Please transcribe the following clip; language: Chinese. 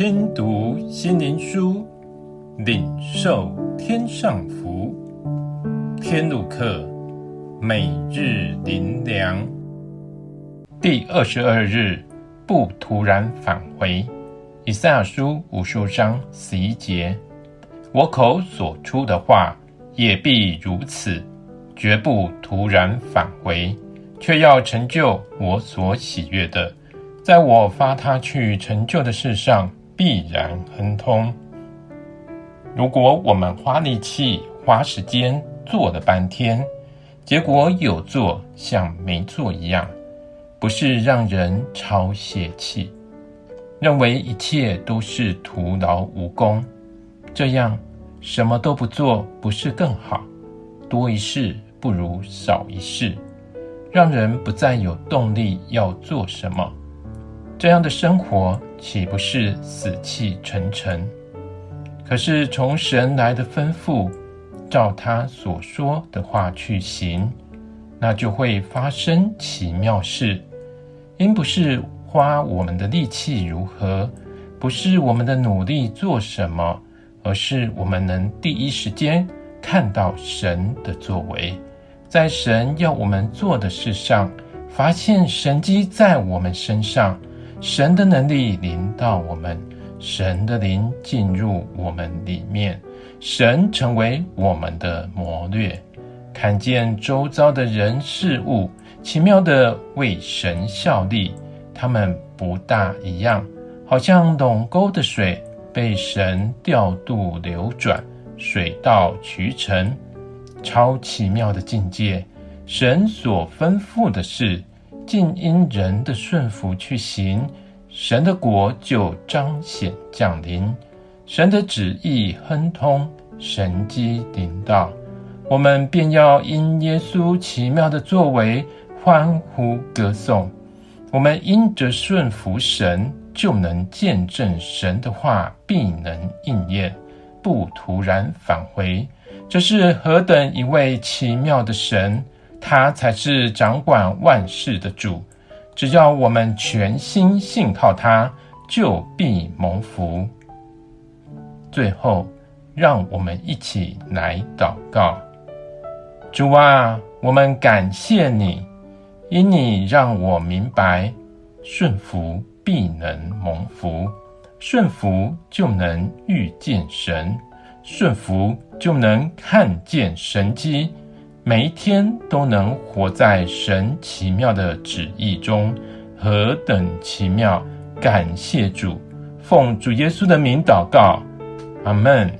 听读心灵书，领受天上福。天路客，每日灵粮。第二十二日，不突然返回。以赛亚书五十五章十一节：我口所出的话，也必如此，绝不突然返回，却要成就我所喜悦的，在我发他去成就的事上。必然亨通。如果我们花力气、花时间做了半天，结果有做像没做一样，不是让人超泄气，认为一切都是徒劳无功。这样什么都不做，不是更好？多一事不如少一事，让人不再有动力要做什么。这样的生活岂不是死气沉沉？可是从神来的吩咐，照他所说的话去行，那就会发生奇妙事。因不是花我们的力气如何，不是我们的努力做什么，而是我们能第一时间看到神的作为，在神要我们做的事上，发现神迹在我们身上。神的能力临到我们，神的灵进入我们里面，神成为我们的谋略，看见周遭的人事物奇妙的为神效力，他们不大一样，好像陇沟的水被神调度流转，水到渠成，超奇妙的境界。神所吩咐的事。尽因人的顺服去行，神的国就彰显降临，神的旨意亨通，神机临到，我们便要因耶稣奇妙的作为欢呼歌颂。我们因着顺服神，就能见证神的话必能应验，不突然返回。这是何等一位奇妙的神！他才是掌管万事的主，只要我们全心信靠他，就必蒙福。最后，让我们一起来祷告：主啊，我们感谢你，因你让我明白，顺服必能蒙福，顺服就能遇见神，顺服就能看见神迹。每一天都能活在神奇妙的旨意中，何等奇妙！感谢主，奉主耶稣的名祷告，阿门。